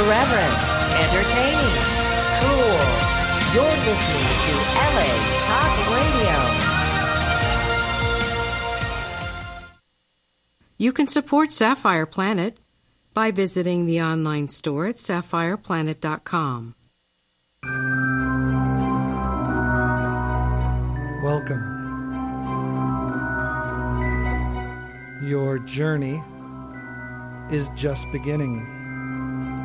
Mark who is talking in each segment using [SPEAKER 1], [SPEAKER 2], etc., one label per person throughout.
[SPEAKER 1] Irreverent, entertaining, cool. You're listening to LA Talk Radio.
[SPEAKER 2] You can support Sapphire Planet by visiting the online store at sapphireplanet.com.
[SPEAKER 3] Welcome. Your journey is just beginning.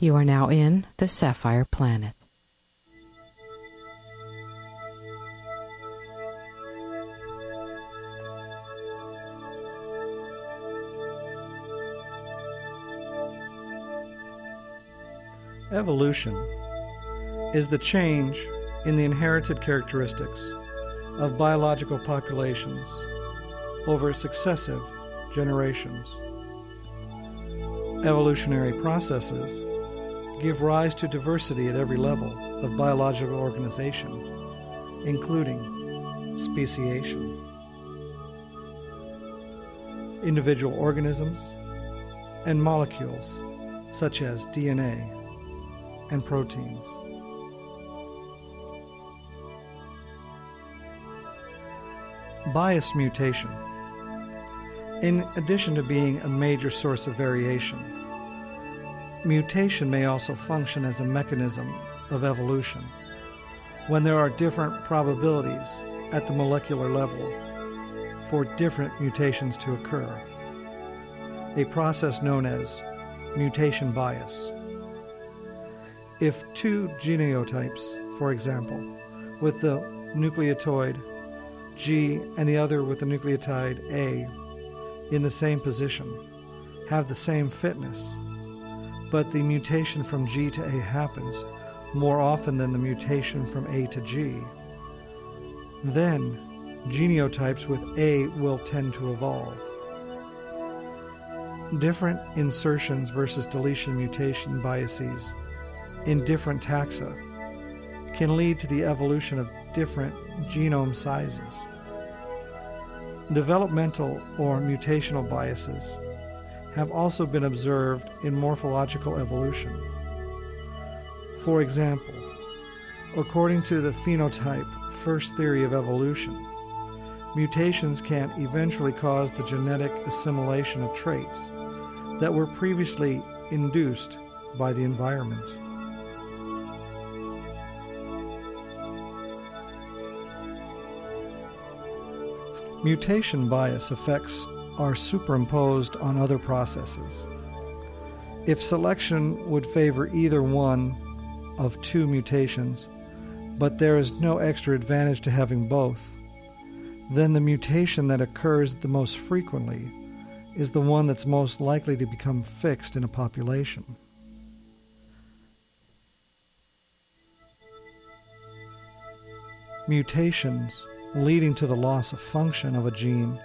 [SPEAKER 2] You are now in the Sapphire Planet.
[SPEAKER 3] Evolution is the change in the inherited characteristics of biological populations over successive generations. Evolutionary processes give rise to diversity at every level of biological organization, including speciation. Individual organisms and molecules such as DNA and proteins. Bias mutation. In addition to being a major source of variation, mutation may also function as a mechanism of evolution when there are different probabilities at the molecular level for different mutations to occur, a process known as mutation bias. If two genotypes, for example, with the nucleotide G and the other with the nucleotide A in the same position, have the same fitness, but the mutation from G to A happens more often than the mutation from A to G, then genotypes with A will tend to evolve. Different insertions versus deletion mutation biases in different taxa can lead to the evolution of different genome sizes. Developmental or mutational biases have also been observed in morphological evolution. For example, according to the phenotype first theory of evolution, mutations can eventually cause the genetic assimilation of traits that were previously induced by the environment. Mutation bias effects are superimposed on other processes. If selection would favor either one of two mutations, but there is no extra advantage to having both, then the mutation that occurs the most frequently is the one that's most likely to become fixed in a population. Mutations leading to the loss of function of a gene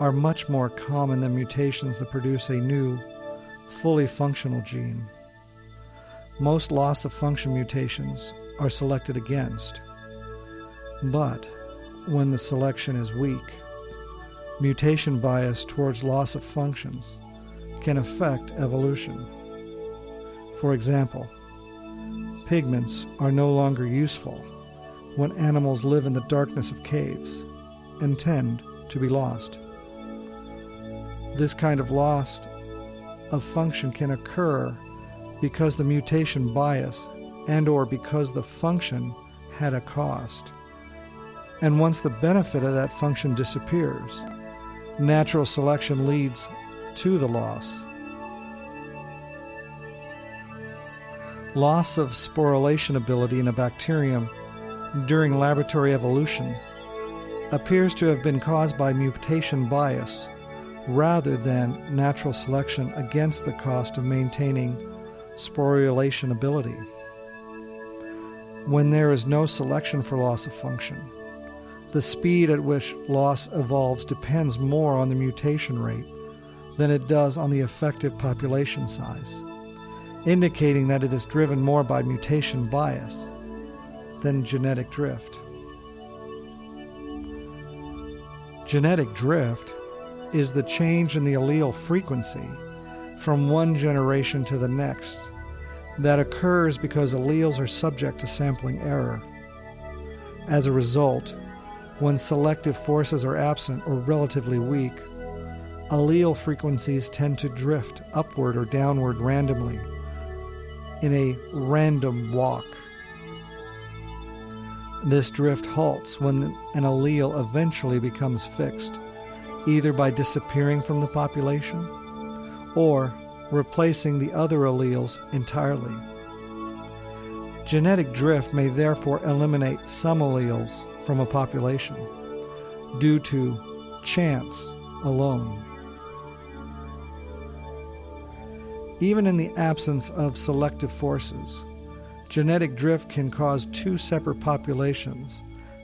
[SPEAKER 3] are much more common than mutations that produce a new, fully functional gene. Most loss of function mutations are selected against, but when the selection is weak, mutation bias towards loss of functions can affect evolution. For example, pigments are no longer useful when animals live in the darkness of caves and tend to be lost. This kind of loss of function can occur because the mutation bias and or because the function had a cost. And once the benefit of that function disappears, natural selection leads to the loss. Loss of sporulation ability in a bacterium during laboratory evolution appears to have been caused by mutation bias rather than natural selection against the cost of maintaining sporulation ability. When there is no selection for loss of function, the speed at which loss evolves depends more on the mutation rate than it does on the effective population size, indicating that it is driven more by mutation bias than genetic drift. Genetic drift is the change in the allele frequency from one generation to the next that occurs because alleles are subject to sampling error. As a result, when selective forces are absent or relatively weak, allele frequencies tend to drift upward or downward randomly in a random walk. This drift halts when an allele eventually becomes fixed, either by disappearing from the population or replacing the other alleles entirely. Genetic drift may therefore eliminate some alleles from a population due to chance alone. Even in the absence of selective forces, genetic drift can cause two separate populations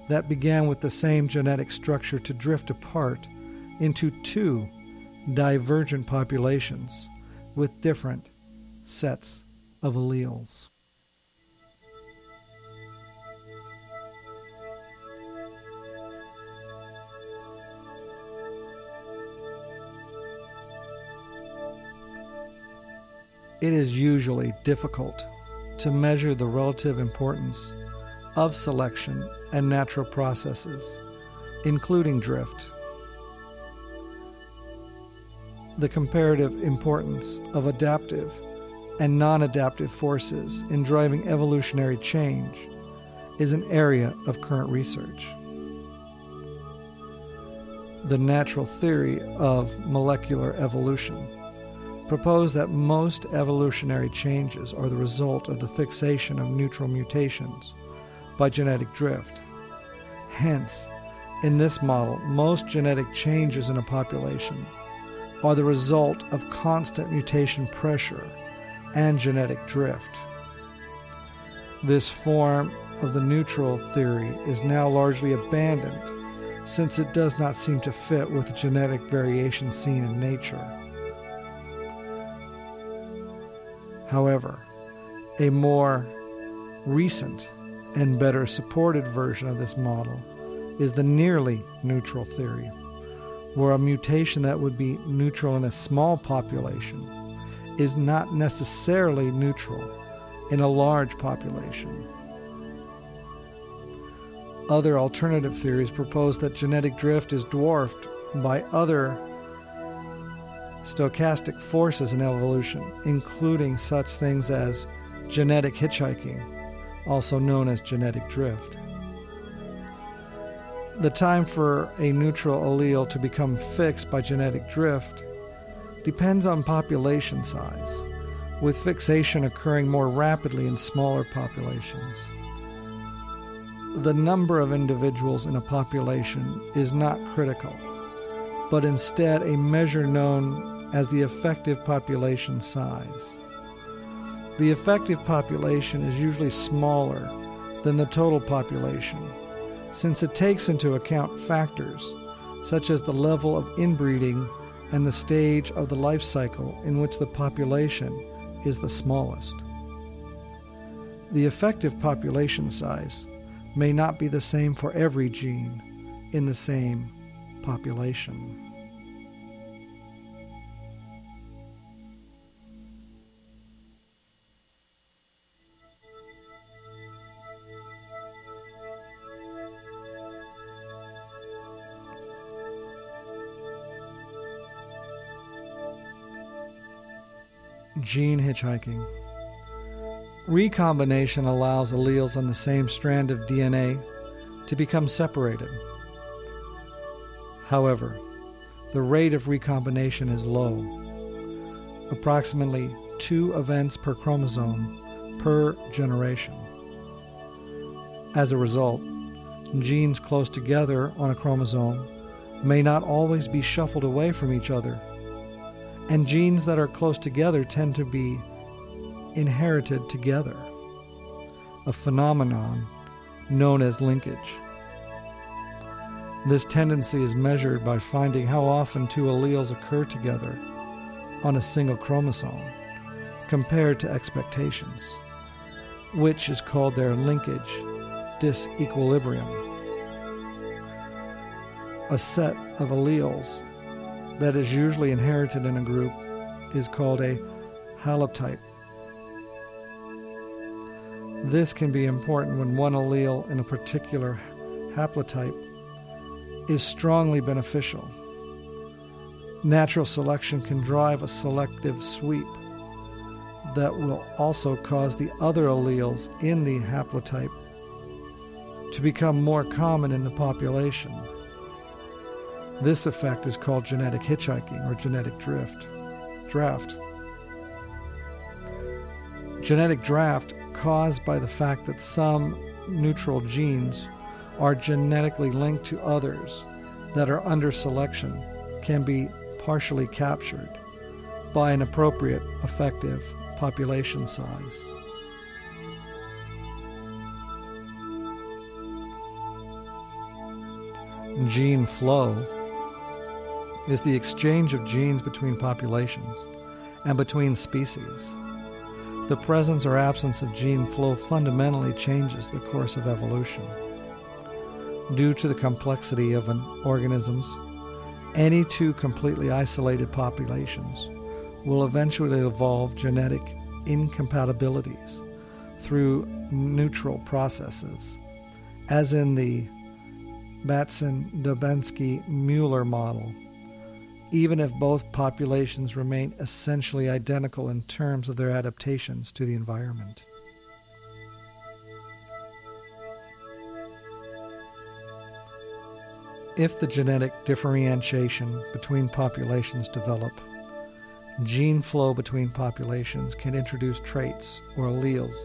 [SPEAKER 3] that began with the same genetic structure to drift apart into two divergent populations with different sets of alleles. It is usually difficult to measure the relative importance of selection and neutral processes, including drift the comparative importance of adaptive and non adaptive forces in driving evolutionary change is an area of current research. The neutral theory of molecular evolution proposed that most evolutionary changes are the result of the fixation of neutral mutations by genetic drift. Hence, in this model, most genetic changes in a population are the result of constant mutation pressure and genetic drift. This form of the neutral theory is now largely abandoned since it does not seem to fit with the genetic variation seen in nature. However, a more recent and better supported version of this model is the nearly neutral theory where a mutation that would be neutral in a small population is not necessarily neutral in a large population. Other alternative theories propose that genetic drift is dwarfed by other stochastic forces in evolution, including such things as genetic hitchhiking, also known as genetic draft. The time for a neutral allele to become fixed by genetic drift depends on population size, with fixation occurring more rapidly in smaller populations. The number of individuals in a population is not critical, but instead a measure known as the effective population size. The effective population is usually smaller than the total population since it takes into account factors such as the level of inbreeding and the stage of the life cycle in which the population is the smallest. The effective population size may not be the same for every gene in the same population. Gene hitchhiking. Recombination allows alleles on the same strand of DNA to become separated. However, the rate of recombination is low, approximately two events per chromosome per generation. As a result, genes close together on a chromosome may not always be shuffled away from each other, and genes that are close together tend to be inherited together, a phenomenon known as linkage. This tendency is measured by finding how often two alleles occur together on a single chromosome compared to expectations, which is called their linkage disequilibrium. A set of alleles that is usually inherited in a group is called a haplotype. This can be important when one allele in a particular haplotype is strongly beneficial. Natural selection can drive a selective sweep that will also cause the other alleles in the haplotype to become more common in the population. This effect is called genetic hitchhiking or genetic drift. Draft. Genetic draft caused by the fact that some neutral genes are genetically linked to others that are under selection can be partially captured by an appropriate effective population size. Gene flow is the exchange of genes between populations and between species. The presence or absence of gene flow fundamentally changes the course of evolution. Due to the complexity of an organisms, any two completely isolated populations will eventually evolve genetic incompatibilities through neutral processes, as in the Bateson Dobzhansky Muller model, even if both populations remain essentially identical in terms of their adaptations to the environment. If the genetic differentiation between populations develop, gene flow between populations can introduce traits or alleles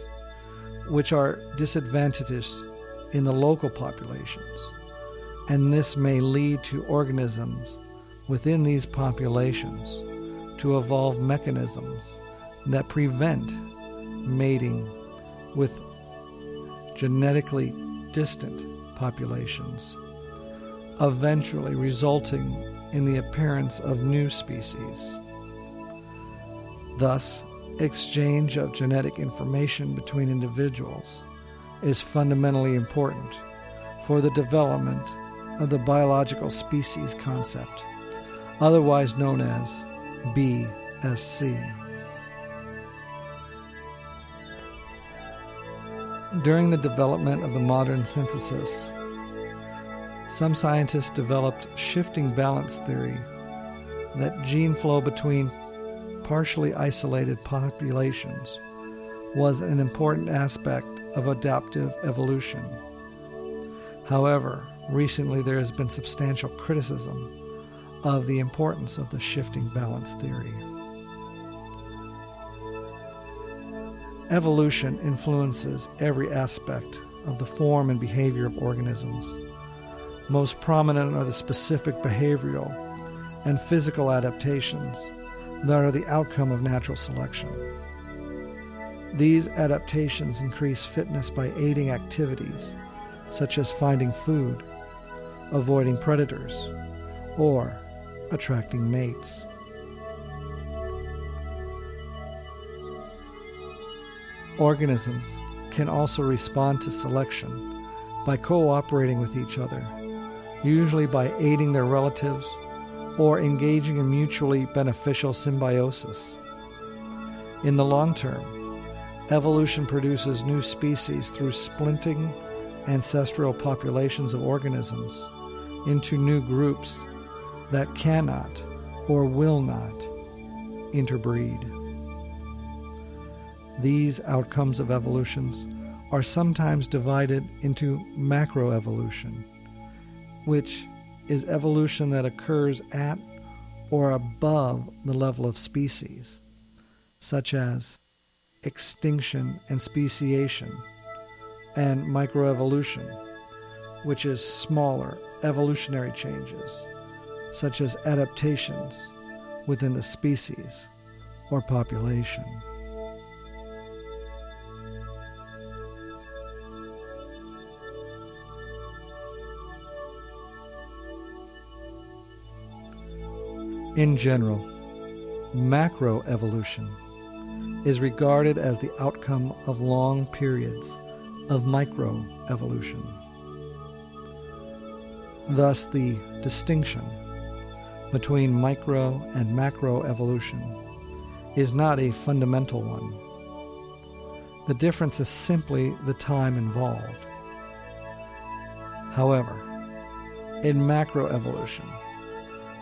[SPEAKER 3] which are disadvantageous in the local populations and this may lead to organisms within these populations to evolve mechanisms that prevent mating with genetically distant populations, eventually resulting in the appearance of new species. Thus, exchange of genetic information between individuals is fundamentally important for the development of the biological species concept, otherwise known as BSC. During the development of the modern synthesis, some scientists developed shifting balance theory that gene flow between partially isolated populations was an important aspect of adaptive evolution. However, Recently, there has been substantial criticism of the importance of the shifting balance theory. Evolution influences every aspect of the form and behavior of organisms. Most prominent are the specific behavioral and physical adaptations that are the outcome of natural selection. These adaptations increase fitness by aiding activities such as finding food, avoiding predators, or attracting mates. Organisms can also respond to selection by cooperating with each other, usually by aiding their relatives or engaging in mutually beneficial symbiosis. In the long term, evolution produces new species through splinting ancestral populations of organisms into new groups that cannot or will not interbreed. These outcomes of evolutions are sometimes divided into macroevolution, which is evolution that occurs at or above the level of species, such as extinction and speciation, and microevolution, which is smaller evolutionary changes, such as adaptations within the species or population. In general, macroevolution is regarded as the outcome of long periods of microevolution. Thus, the distinction between micro and macro evolution is not a fundamental one. The difference is simply the time involved. However, in macroevolution,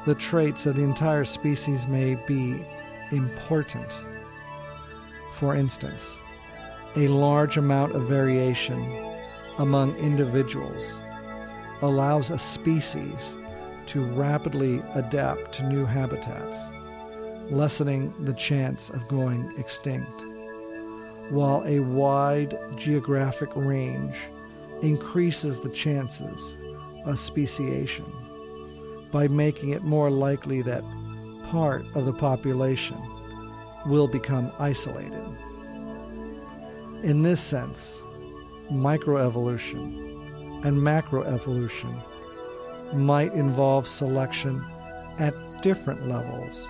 [SPEAKER 3] the traits of the entire species may be important. For instance, a large amount of variation among individuals allows a species to rapidly adapt to new habitats, lessening the chance of going extinct, while a wide geographic range increases the chances of speciation by making it more likely that part of the population will become isolated. In this sense, microevolution and macroevolution might involve selection at different levels,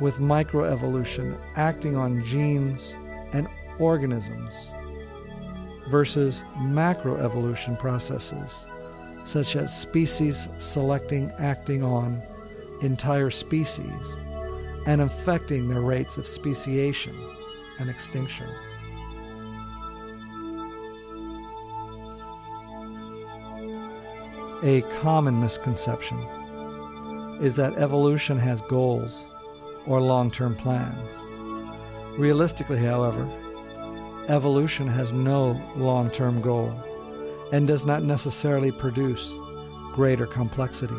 [SPEAKER 3] with microevolution acting on genes and organisms versus macroevolution processes such as species selecting acting on entire species and affecting their rates of speciation and extinction. A common misconception is that evolution has goals or long term plans. Realistically, however, evolution has no long term goal and does not necessarily produce greater complexity.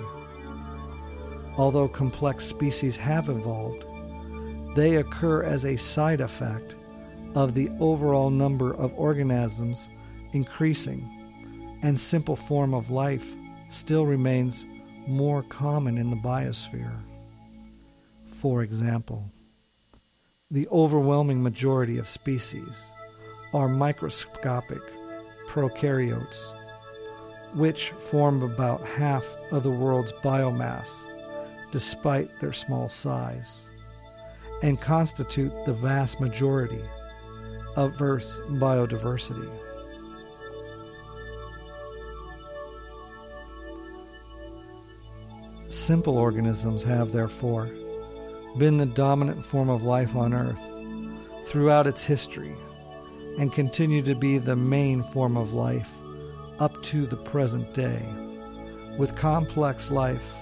[SPEAKER 3] Although complex species have evolved, they occur as a side effect of the overall number of organisms increasing, and simple form of life still remains more common in the biosphere. For example, the overwhelming majority of species are microscopic prokaryotes, which form about half of the world's biomass despite their small size, and constitute the vast majority of Earth's biodiversity. Simple organisms have, therefore, been the dominant form of life on Earth throughout its history and continue to be the main form of life up to the present day, with complex life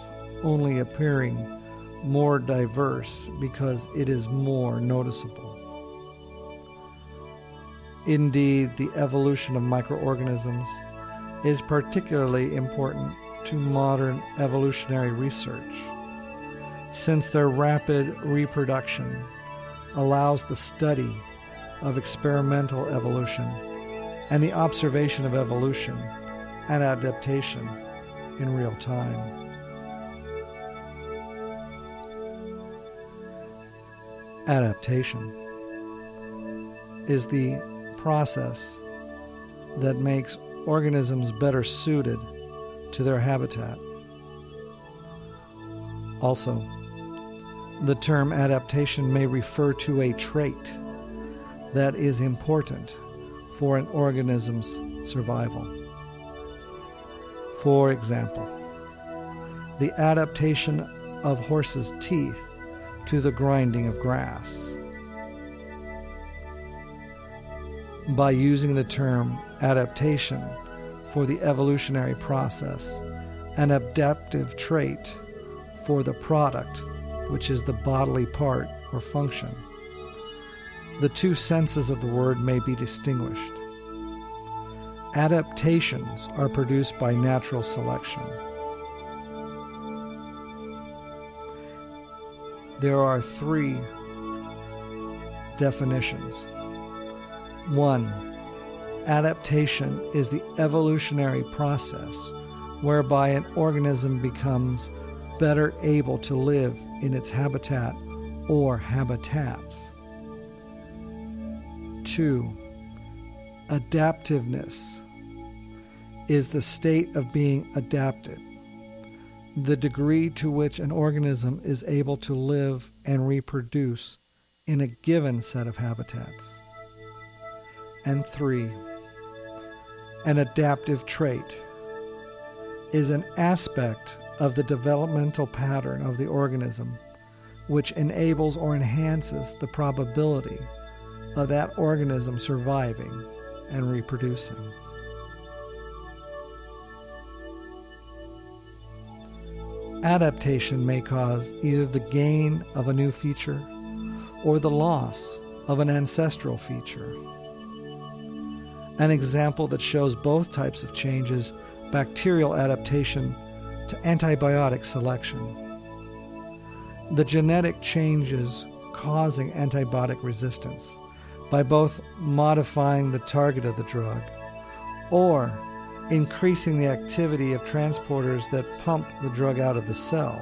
[SPEAKER 3] only appearing more diverse because it is more noticeable. Indeed, the evolution of microorganisms is particularly important to modern evolutionary research, since their rapid reproduction allows the study of experimental evolution and the observation of evolution and adaptation in real time. Adaptation is the process that makes organisms better suited to their habitat. Also, the term adaptation may refer to a trait that is important for an organism's survival. For example, the adaptation of horses' teeth to the grinding of grass. By using the term adaptation for the evolutionary process, an adaptive trait for the product, which is the bodily part or function the two senses of the word may be distinguished. Adaptations are produced by natural selection. There are three definitions. One, adaptation is the evolutionary process whereby an organism becomes better able to live in its habitat or habitats. Two, adaptiveness is the state of being adapted, the degree to which an organism is able to live and reproduce in a given set of habitats. And three, an adaptive trait is an aspect of the developmental pattern of the organism which enables or enhances the probability of that organism surviving and reproducing. Adaptation may cause either the gain of a new feature or the loss of an ancestral feature. An example that shows both types of changes bacterial adaptation to antibiotic selection. The genetic changes causing antibiotic resistance by both modifying the target of the drug or increasing the activity of transporters that pump the drug out of the cell.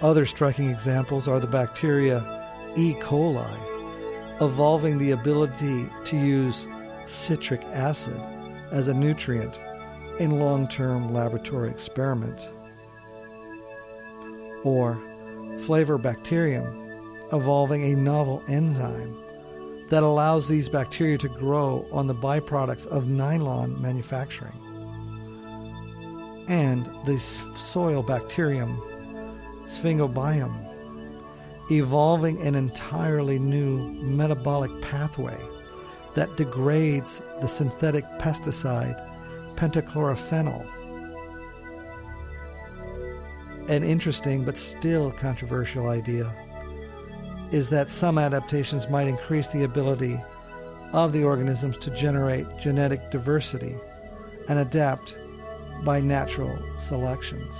[SPEAKER 3] Other striking examples are the bacteria E. coli, evolving the ability to use citric acid as a nutrient in long term laboratory experiment, or Flavobacterium evolving a novel enzyme that allows these bacteria to grow on the byproducts of nylon manufacturing. And the soil bacterium Sphingobium, evolving an entirely new metabolic pathway that degrades the synthetic pesticide pentachlorophenol. An interesting but still controversial idea is that some adaptations might increase the ability of the organisms to generate genetic diversity and adapt by natural selections.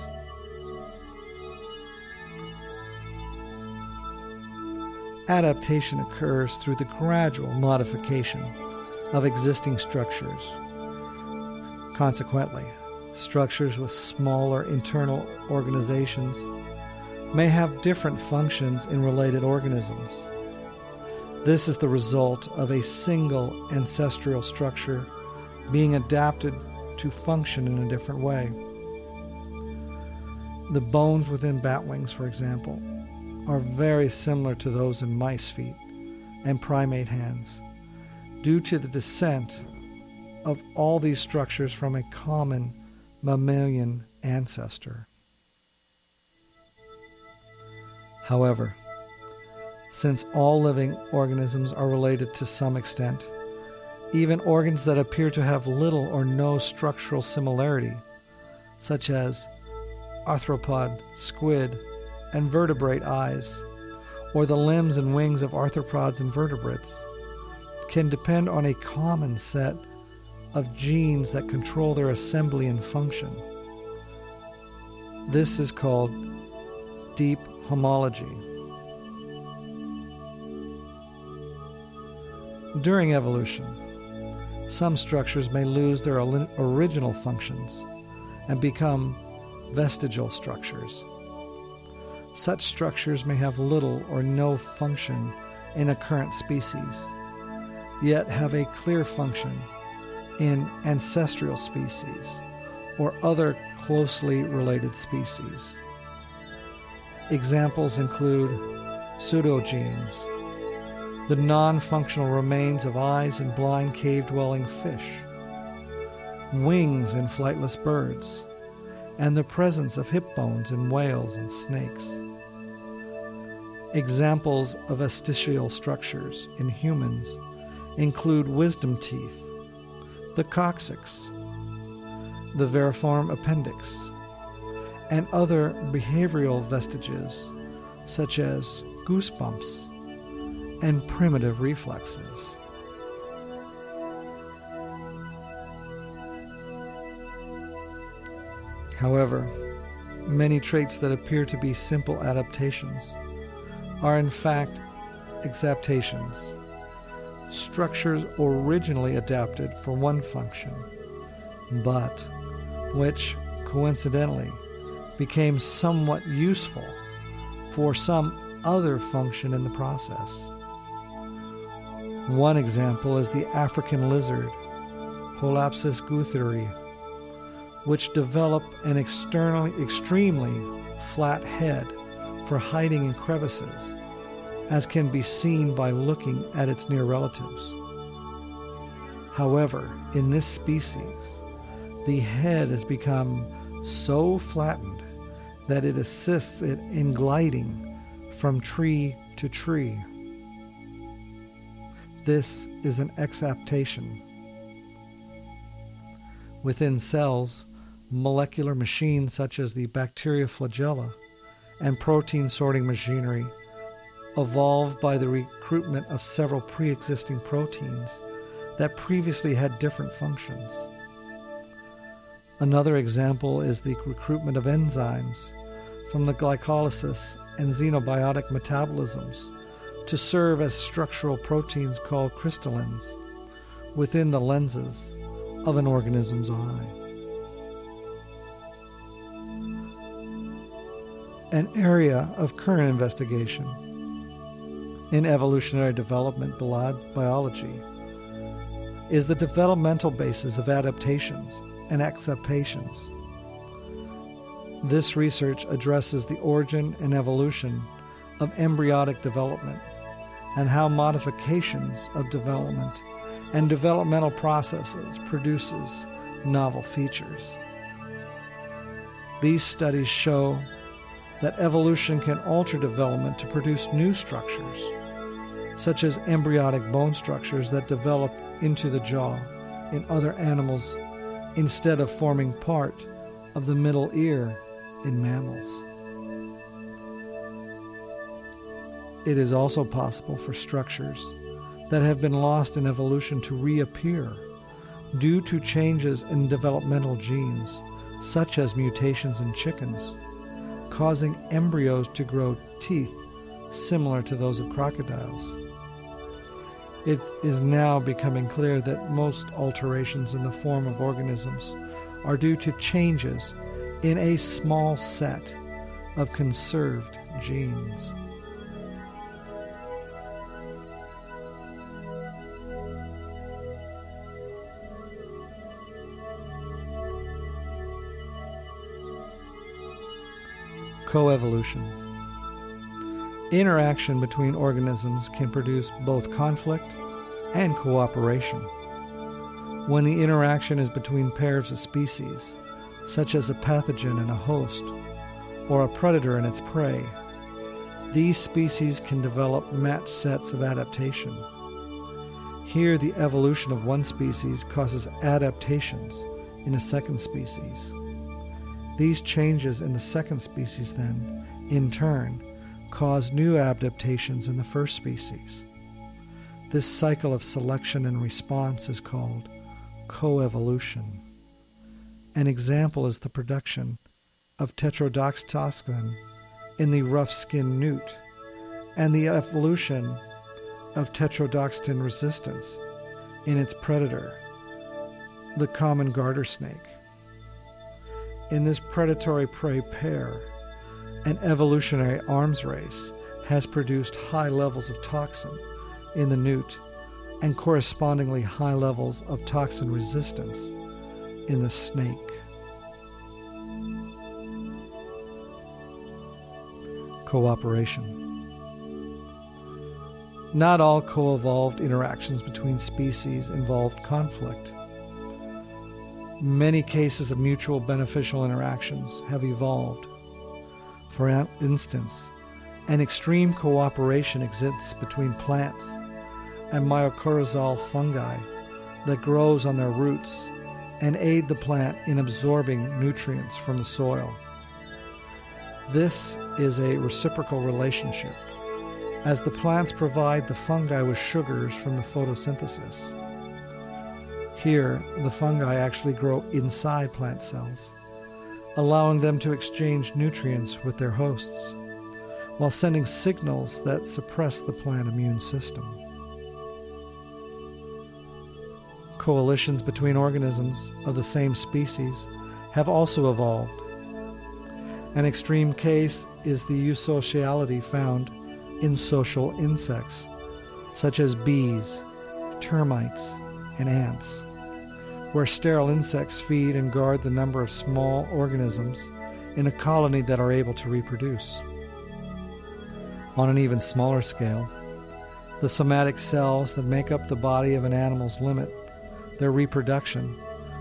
[SPEAKER 3] Adaptation occurs through the gradual modification of existing structures. Consequently, structures with smaller internal organizations may have different functions in related organisms. This is the result of a single ancestral structure being adapted to function in a different way. The bones within bat wings, for example, are very similar to those in mice feet and primate hands due to the descent of all these structures from a common mammalian ancestor. However, since all living organisms are related to some extent, even organs that appear to have little or no structural similarity, such as arthropod, squid, and vertebrate eyes, or the limbs and wings of arthropods and vertebrates, can depend on a common set of genes that control their assembly and function. This is called deep homology. During evolution, some structures may lose their original functions and become vestigial structures. Such structures may have little or no function in a current species, yet have a clear function in ancestral species or other closely related species. Examples include pseudogenes, the non functional remains of eyes in blind cave dwelling fish, wings in flightless birds, and the presence of hip bones in whales and snakes. Examples of vestigial structures in humans include wisdom teeth, the coccyx, the vermiform appendix, and other behavioral vestiges such as goosebumps and primitive reflexes. However, many traits that appear to be simple adaptations are in fact exaptations, structures originally adapted for one function, but which coincidentally became somewhat useful for some other function in the process. One example is the African lizard, Holaspis guthrie, which develop an externally extremely flat head for hiding in crevices, as can be seen by looking at its near relatives. However, in this species, the head has become so flattened that it assists it in gliding from tree to tree. This is an exaptation. Within cells, molecular machines such as the bacteria flagella and protein sorting machinery evolved by the recruitment of several pre existing proteins that previously had different functions. Another example is the recruitment of enzymes from the glycolysis and xenobiotic metabolisms to serve as structural proteins called crystallins within the lenses of an organism's eye. An area of current investigation in evolutionary development biology is the developmental basis of adaptations and exaptations. This research addresses the origin and evolution of embryonic development and how modifications of development and developmental processes produces novel features. These studies show that evolution can alter development to produce new structures, such as embryonic bone structures that develop into the jaw in other animals instead of forming part of the middle ear in mammals. It is also possible for structures that have been lost in evolution to reappear due to changes in developmental genes, such as mutations in chickens, causing embryos to grow teeth similar to those of crocodiles. It is now becoming clear that most alterations in the form of organisms are due to changes in a small set of conserved genes. Coevolution. Interaction between organisms can produce both conflict and cooperation. When the interaction is between pairs of species, such as a pathogen and a host, or a predator and its prey, these species can develop matched sets of adaptation. Here, the evolution of one species causes adaptations in a second species. These changes in the second species, then, in turn, cause new adaptations in the first species. This cycle of selection and response is called coevolution. An example is the production of tetrodotoxin in the rough skinned newt and the evolution of tetrodotoxin resistance in its predator, the common garter snake in this predatory prey pair, an evolutionary arms race has produced high levels of toxin in the newt and correspondingly high levels of toxin resistance in the snake. Cooperation. Not all co evolved interactions between species involved conflict. Many cases of mutual beneficial interactions have evolved. For instance, an extreme cooperation exists between plants and mycorrhizal fungi that grows on their roots and aid the plant in absorbing nutrients from the soil. This is a reciprocal relationship, as the plants provide the fungi with sugars from the photosynthesis. Here, the fungi actually grow inside plant cells, allowing them to exchange nutrients with their hosts, while sending signals that suppress the plant immune system. Coalitions between organisms of the same species have also evolved. An extreme case is the eusociality found in social insects, such as bees, termites, and ants, where sterile insects feed and guard the number of small organisms in a colony that are able to reproduce. On an even smaller scale, the somatic cells that make up the body of an animal's limit their reproduction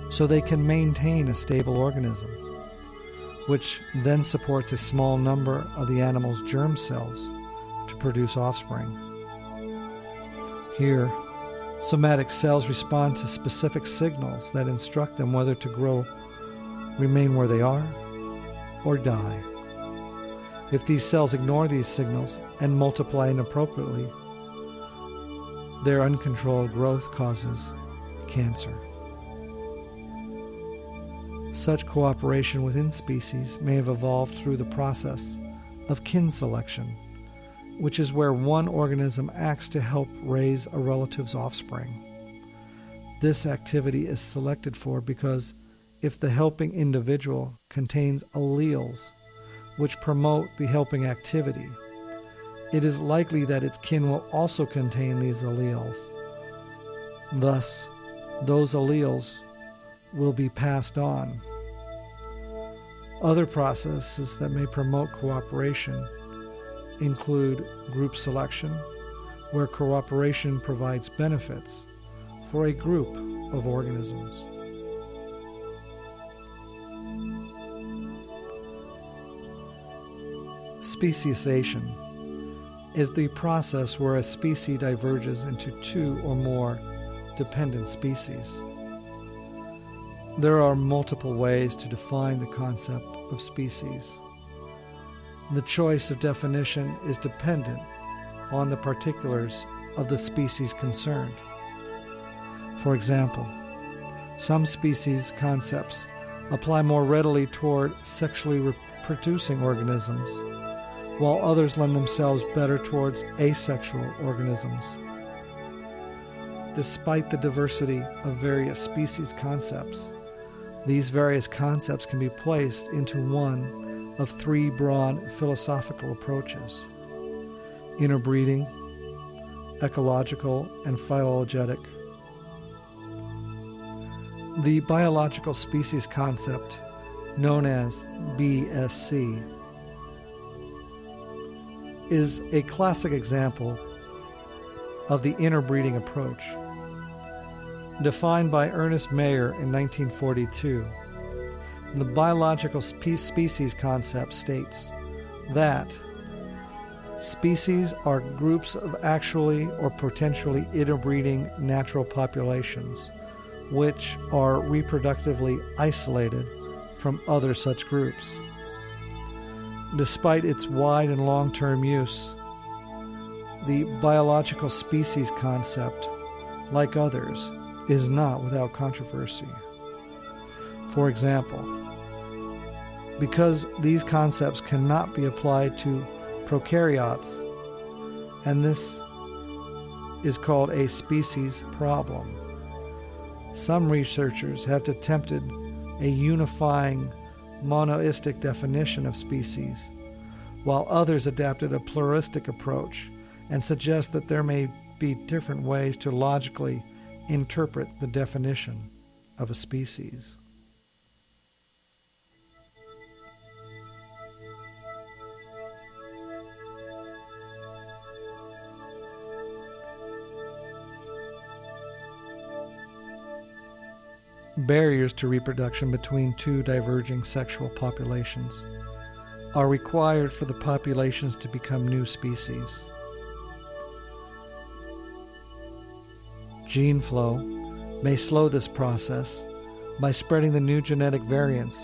[SPEAKER 3] so they can maintain a stable organism, which then supports a small number of the animal's germ cells to produce offspring. Here, somatic cells respond to specific signals that instruct them whether to grow, remain where they are, or die. If these cells ignore these signals and multiply inappropriately, their uncontrolled growth causes cancer. Such cooperation within species may have evolved through the process of kin selection, which is where one organism acts to help raise a relative's offspring. This activity is selected for because if the helping individual contains alleles which promote the helping activity, it is likely that its kin will also contain these alleles. Thus, those alleles will be passed on. Other processes that may promote cooperation include group selection, where cooperation provides benefits for a group of organisms. Speciation is the process where a species diverges into two or more dependent species. There are multiple ways to define the concept of species. The choice of definition is dependent on the particulars of the species concerned. For example, some species concepts apply more readily toward sexually reproducing organisms, while others lend themselves better towards asexual organisms despite the diversity of various species concepts. These various concepts can be placed into one of three broad philosophical approaches interbreeding, ecological, and phylogenetic. The biological species concept, known as BSC, is a classic example of the interbreeding approach defined by Ernest Mayr in 1942. The biological species concept states that species are groups of actually or potentially interbreeding natural populations which are reproductively isolated from other such groups. Despite its wide and long term use, the biological species concept, like others, is not without controversy. For example, because these concepts cannot be applied to prokaryotes, and this is called a species problem. Some researchers have attempted a unifying monoistic definition of species, while others adapted a pluralistic approach and suggest that there may be different ways to logically interpret the definition of a species. Barriers to reproduction between two diverging sexual populations are required for the populations to become new species. Gene flow may slow this process by spreading the new genetic variants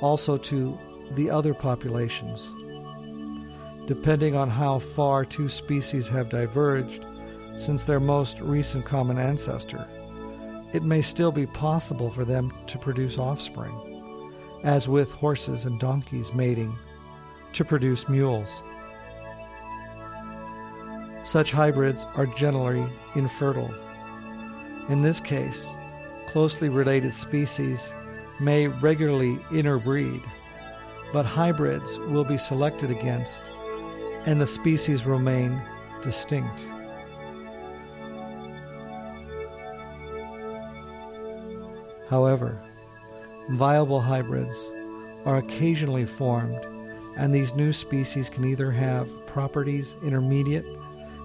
[SPEAKER 3] also to the other populations. Depending on how far two species have diverged since their most recent common ancestor, it may still be possible for them to produce offspring, as with horses and donkeys mating to produce mules. Such hybrids are generally infertile. In this case, closely related species may regularly interbreed, but hybrids will be selected against and the species remain distinct. However, viable hybrids are occasionally formed, and these new species can either have properties intermediate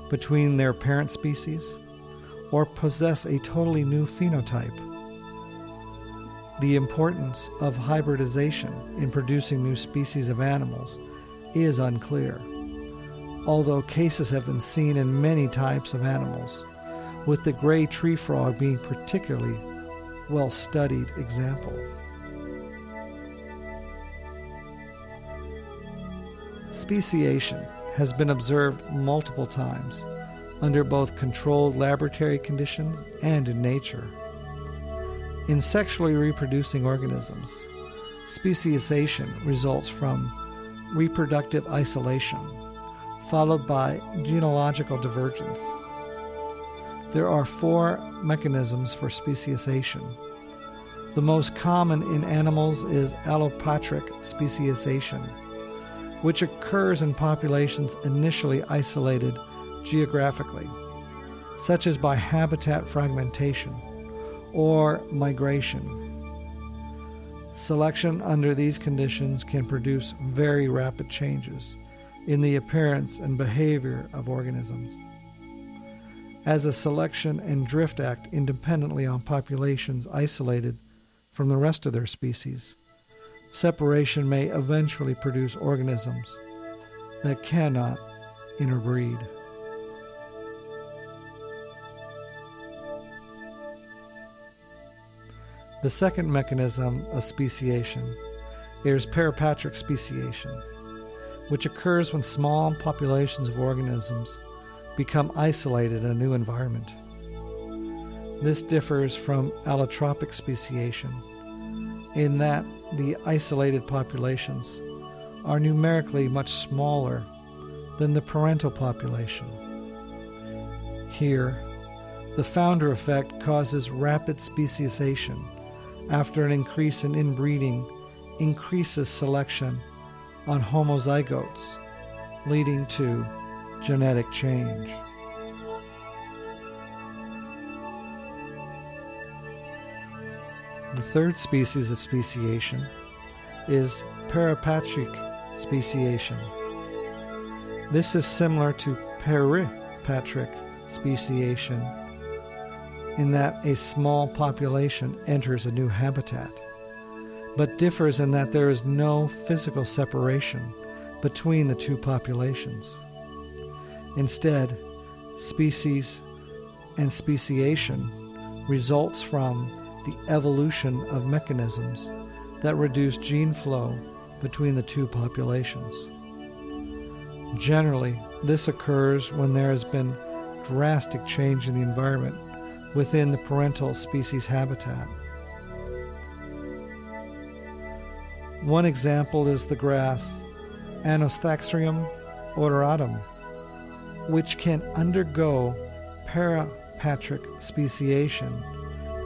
[SPEAKER 3] between their parent species or possess a totally new phenotype. The importance of hybridization in producing new species of animals is unclear, although cases have been seen in many types of animals, with the gray tree frog being particularly well studied example. Speciation has been observed multiple times under both controlled laboratory conditions and in nature. In sexually reproducing organisms, speciation results from reproductive isolation, followed by genealogical divergence. There are four mechanisms for speciation. The most common in animals is allopatric speciation which occurs in populations initially isolated geographically, such as by habitat fragmentation or migration. Selection under these conditions can produce very rapid changes in the appearance and behavior of organisms. As a selection and drift act independently on populations isolated from the rest of their species, separation may eventually produce organisms that cannot interbreed. The second mechanism of speciation is peripatric speciation, which occurs when small populations of organisms become isolated in a new environment. This differs from allopatric speciation in that the isolated populations are numerically much smaller than the parental population. Here, the founder effect causes rapid speciation after an increase in inbreeding increases selection on homozygotes, leading to genetic change. The third species of speciation is parapatric speciation. This is similar to peripatric speciation in that a small population enters a new habitat, but differs in that there is no physical separation between the two populations. Instead, species and speciation results from the evolution of mechanisms that reduce gene flow between the two populations. Generally, this occurs when there has been drastic change in the environment within the parental species habitat. One example is the grass Anthoxanthum odoratum, which can undergo parapatric speciation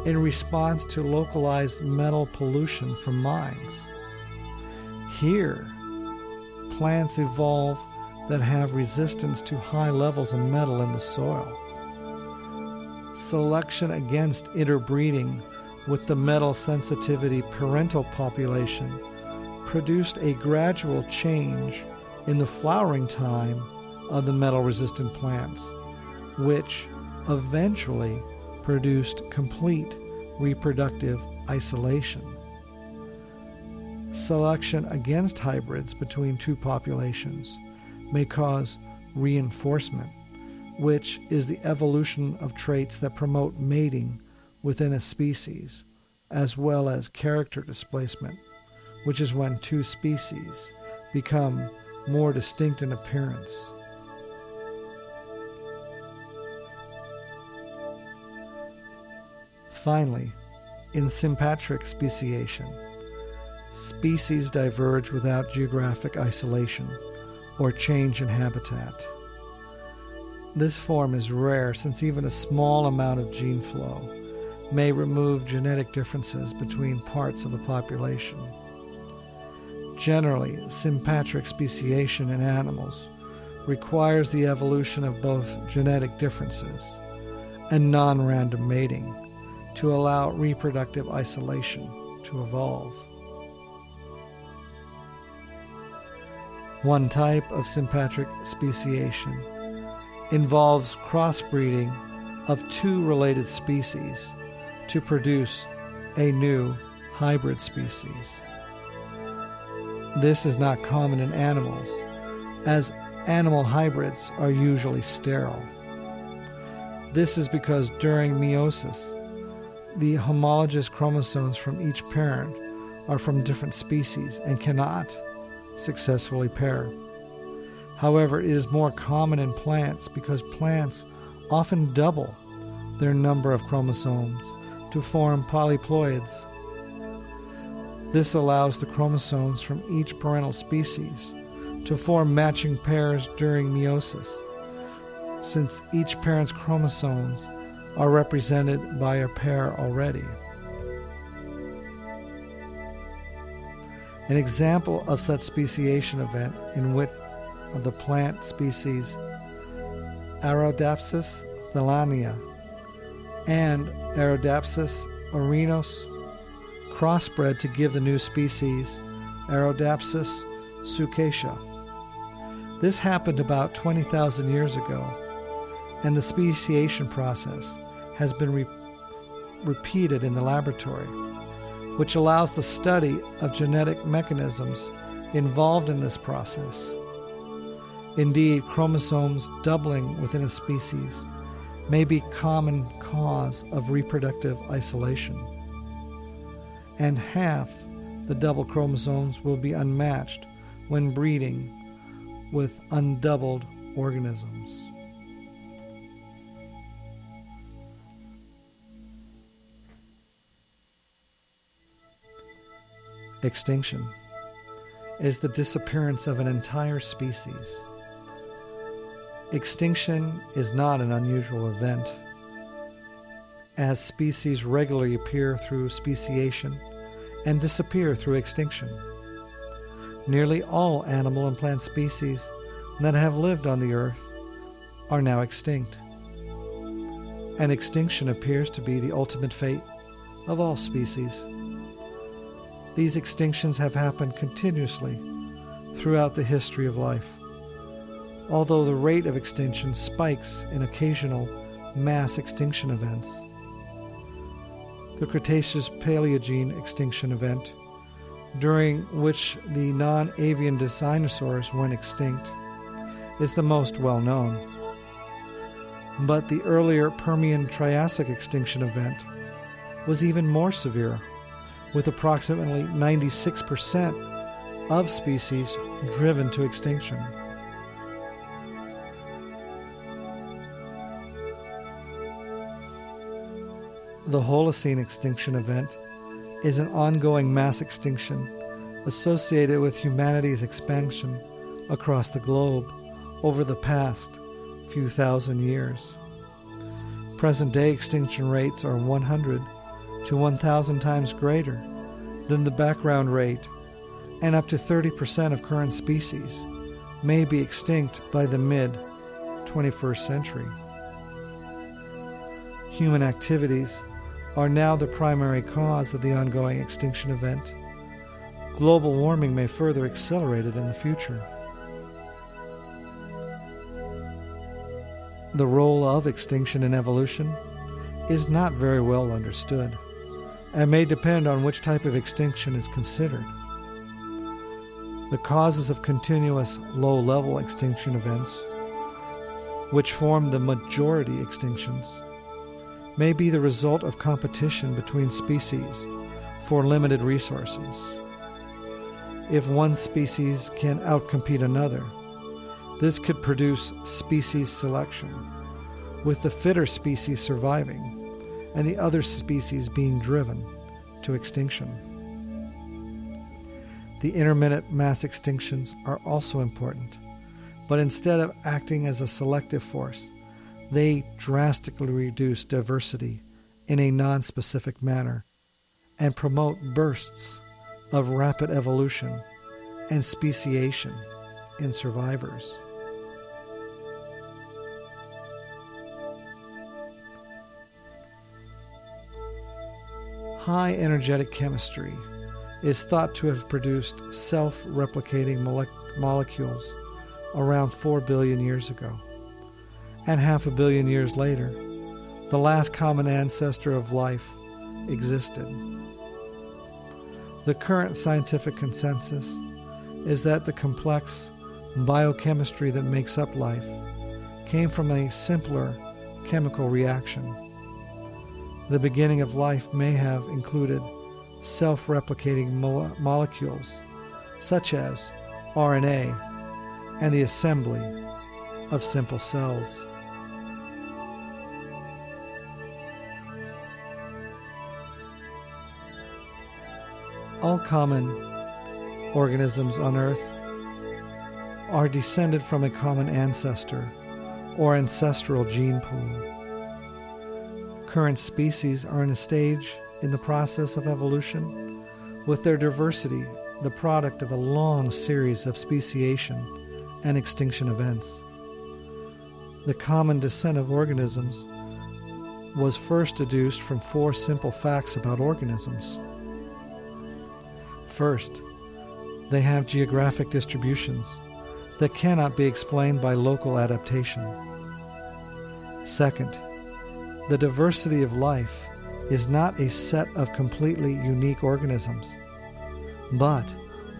[SPEAKER 3] in response to localized metal pollution from mines. Here, plants evolve that have resistance to high levels of metal in the soil. Selection against interbreeding with the metal sensitivity parental population produced a gradual change in the flowering time of the metal resistant plants, which eventually produced complete reproductive isolation. Selection against hybrids between two populations may cause reinforcement, which is the evolution of traits that promote mating within a species, as well as character displacement, which is when two species become more distinct in appearance. Finally, in sympatric speciation, species diverge without geographic isolation or change in habitat. This form is rare since even a small amount of gene flow may remove genetic differences between parts of a population. Generally, sympatric speciation in animals requires the evolution of both genetic differences and non random mating to allow reproductive isolation to evolve. One type of sympatric speciation involves crossbreeding of two related species to produce a new hybrid species. This is not common in animals, as animal hybrids are usually sterile. This is because during meiosis, the homologous chromosomes from each parent are from different species and cannot successfully pair. However, it is more common in plants because plants often double their number of chromosomes to form polyploids. This allows the chromosomes from each parental species to form matching pairs during meiosis, since each parent's chromosomes are represented by a pair already. An example of such speciation event in which the plant species Arabidopsis thaliana and Arabidopsis arenosa crossbred to give the new species Arabidopsis suecica. This happened about 20,000 years ago, and the speciation process has been re- repeated in the laboratory, which allows the study of genetic mechanisms involved in this process. Indeed, chromosomes doubling within a species may be common cause of reproductive isolation. And half the double chromosomes will be unmatched when breeding with undoubled organisms. Extinction is the disappearance of an entire species. Extinction is not an unusual event, as species regularly appear through speciation and disappear through extinction. Nearly all animal and plant species that have lived on the earth are now extinct. And extinction appears to be the ultimate fate of all species. These extinctions have happened continuously throughout the history of life. Although the rate of extinction spikes in occasional mass extinction events. The Cretaceous Paleogene extinction event, during which the non avian dinosaurs went extinct, is the most well known. But the earlier Permian Triassic extinction event was even more severe with approximately 96% of species driven to extinction. The Holocene extinction event is an ongoing mass extinction associated with humanity's expansion across the globe over the past few thousand years. Present day extinction rates are 100 to 1,000 times greater than the background rate, and up to 30% of current species may be extinct by the mid 21st century. Human activities are now the primary cause of the ongoing extinction event. Global warming may further accelerate it in the future. The role of extinction in evolution is not very well understood and may depend on which type of extinction is considered. The causes of continuous low level extinction events, which form the majority extinctions, may be the result of competition between species for limited resources. if one species can outcompete another. This could produce species selection, with the fitter species surviving and the other species being driven to extinction. The intermittent mass extinctions are also important, but instead of acting as a selective force, they drastically reduce diversity in a non-specific manner and promote bursts of rapid evolution and speciation in survivors. High energetic chemistry is thought to have produced self replicating mole- molecules around 4 billion years ago. And half a billion years later, the last common ancestor of life existed. The current scientific consensus is that the complex biochemistry that makes up life came from a simpler chemical reaction. The beginning of life may have included self replicating mo- molecules, such as RNA and the assembly of simple cells. All common organisms on Earth are descended from a common ancestor or ancestral gene pool. Current species are in a stage in the process of evolution, with their diversity the product of a long series of speciation and extinction events. The common descent of organisms was first deduced from four simple facts about organisms. First, they have geographic distributions that cannot be explained by local adaptation. Second, the diversity of life is not a set of completely unique organisms, but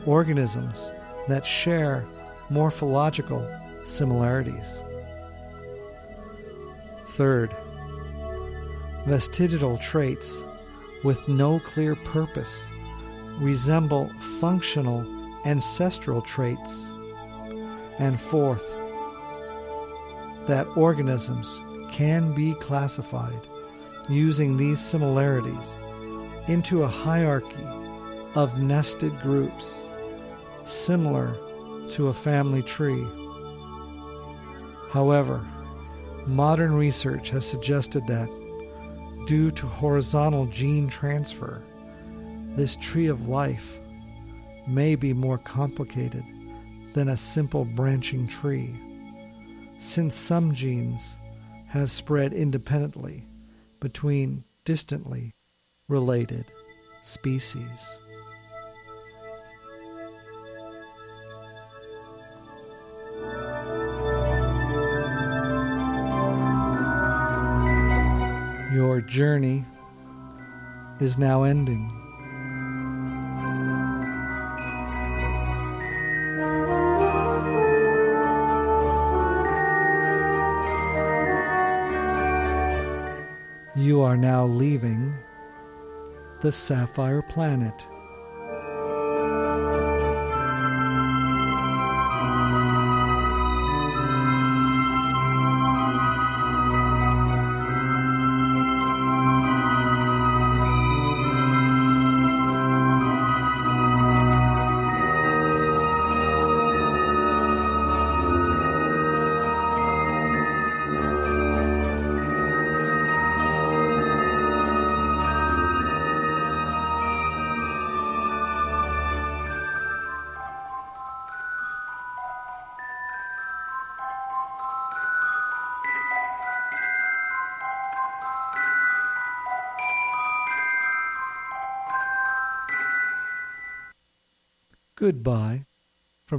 [SPEAKER 3] organisms that share morphological similarities. Third, vestigial traits with no clear purpose resemble functional ancestral traits. And fourth, that organisms can be classified using these similarities into a hierarchy of nested groups similar to a family tree. However, modern research has suggested that due to horizontal gene transfer, this tree of life may be more complicated than a simple branching tree, since some genes have spread independently between distantly related species. Your journey is now ending. Now leaving the Sapphire Planet.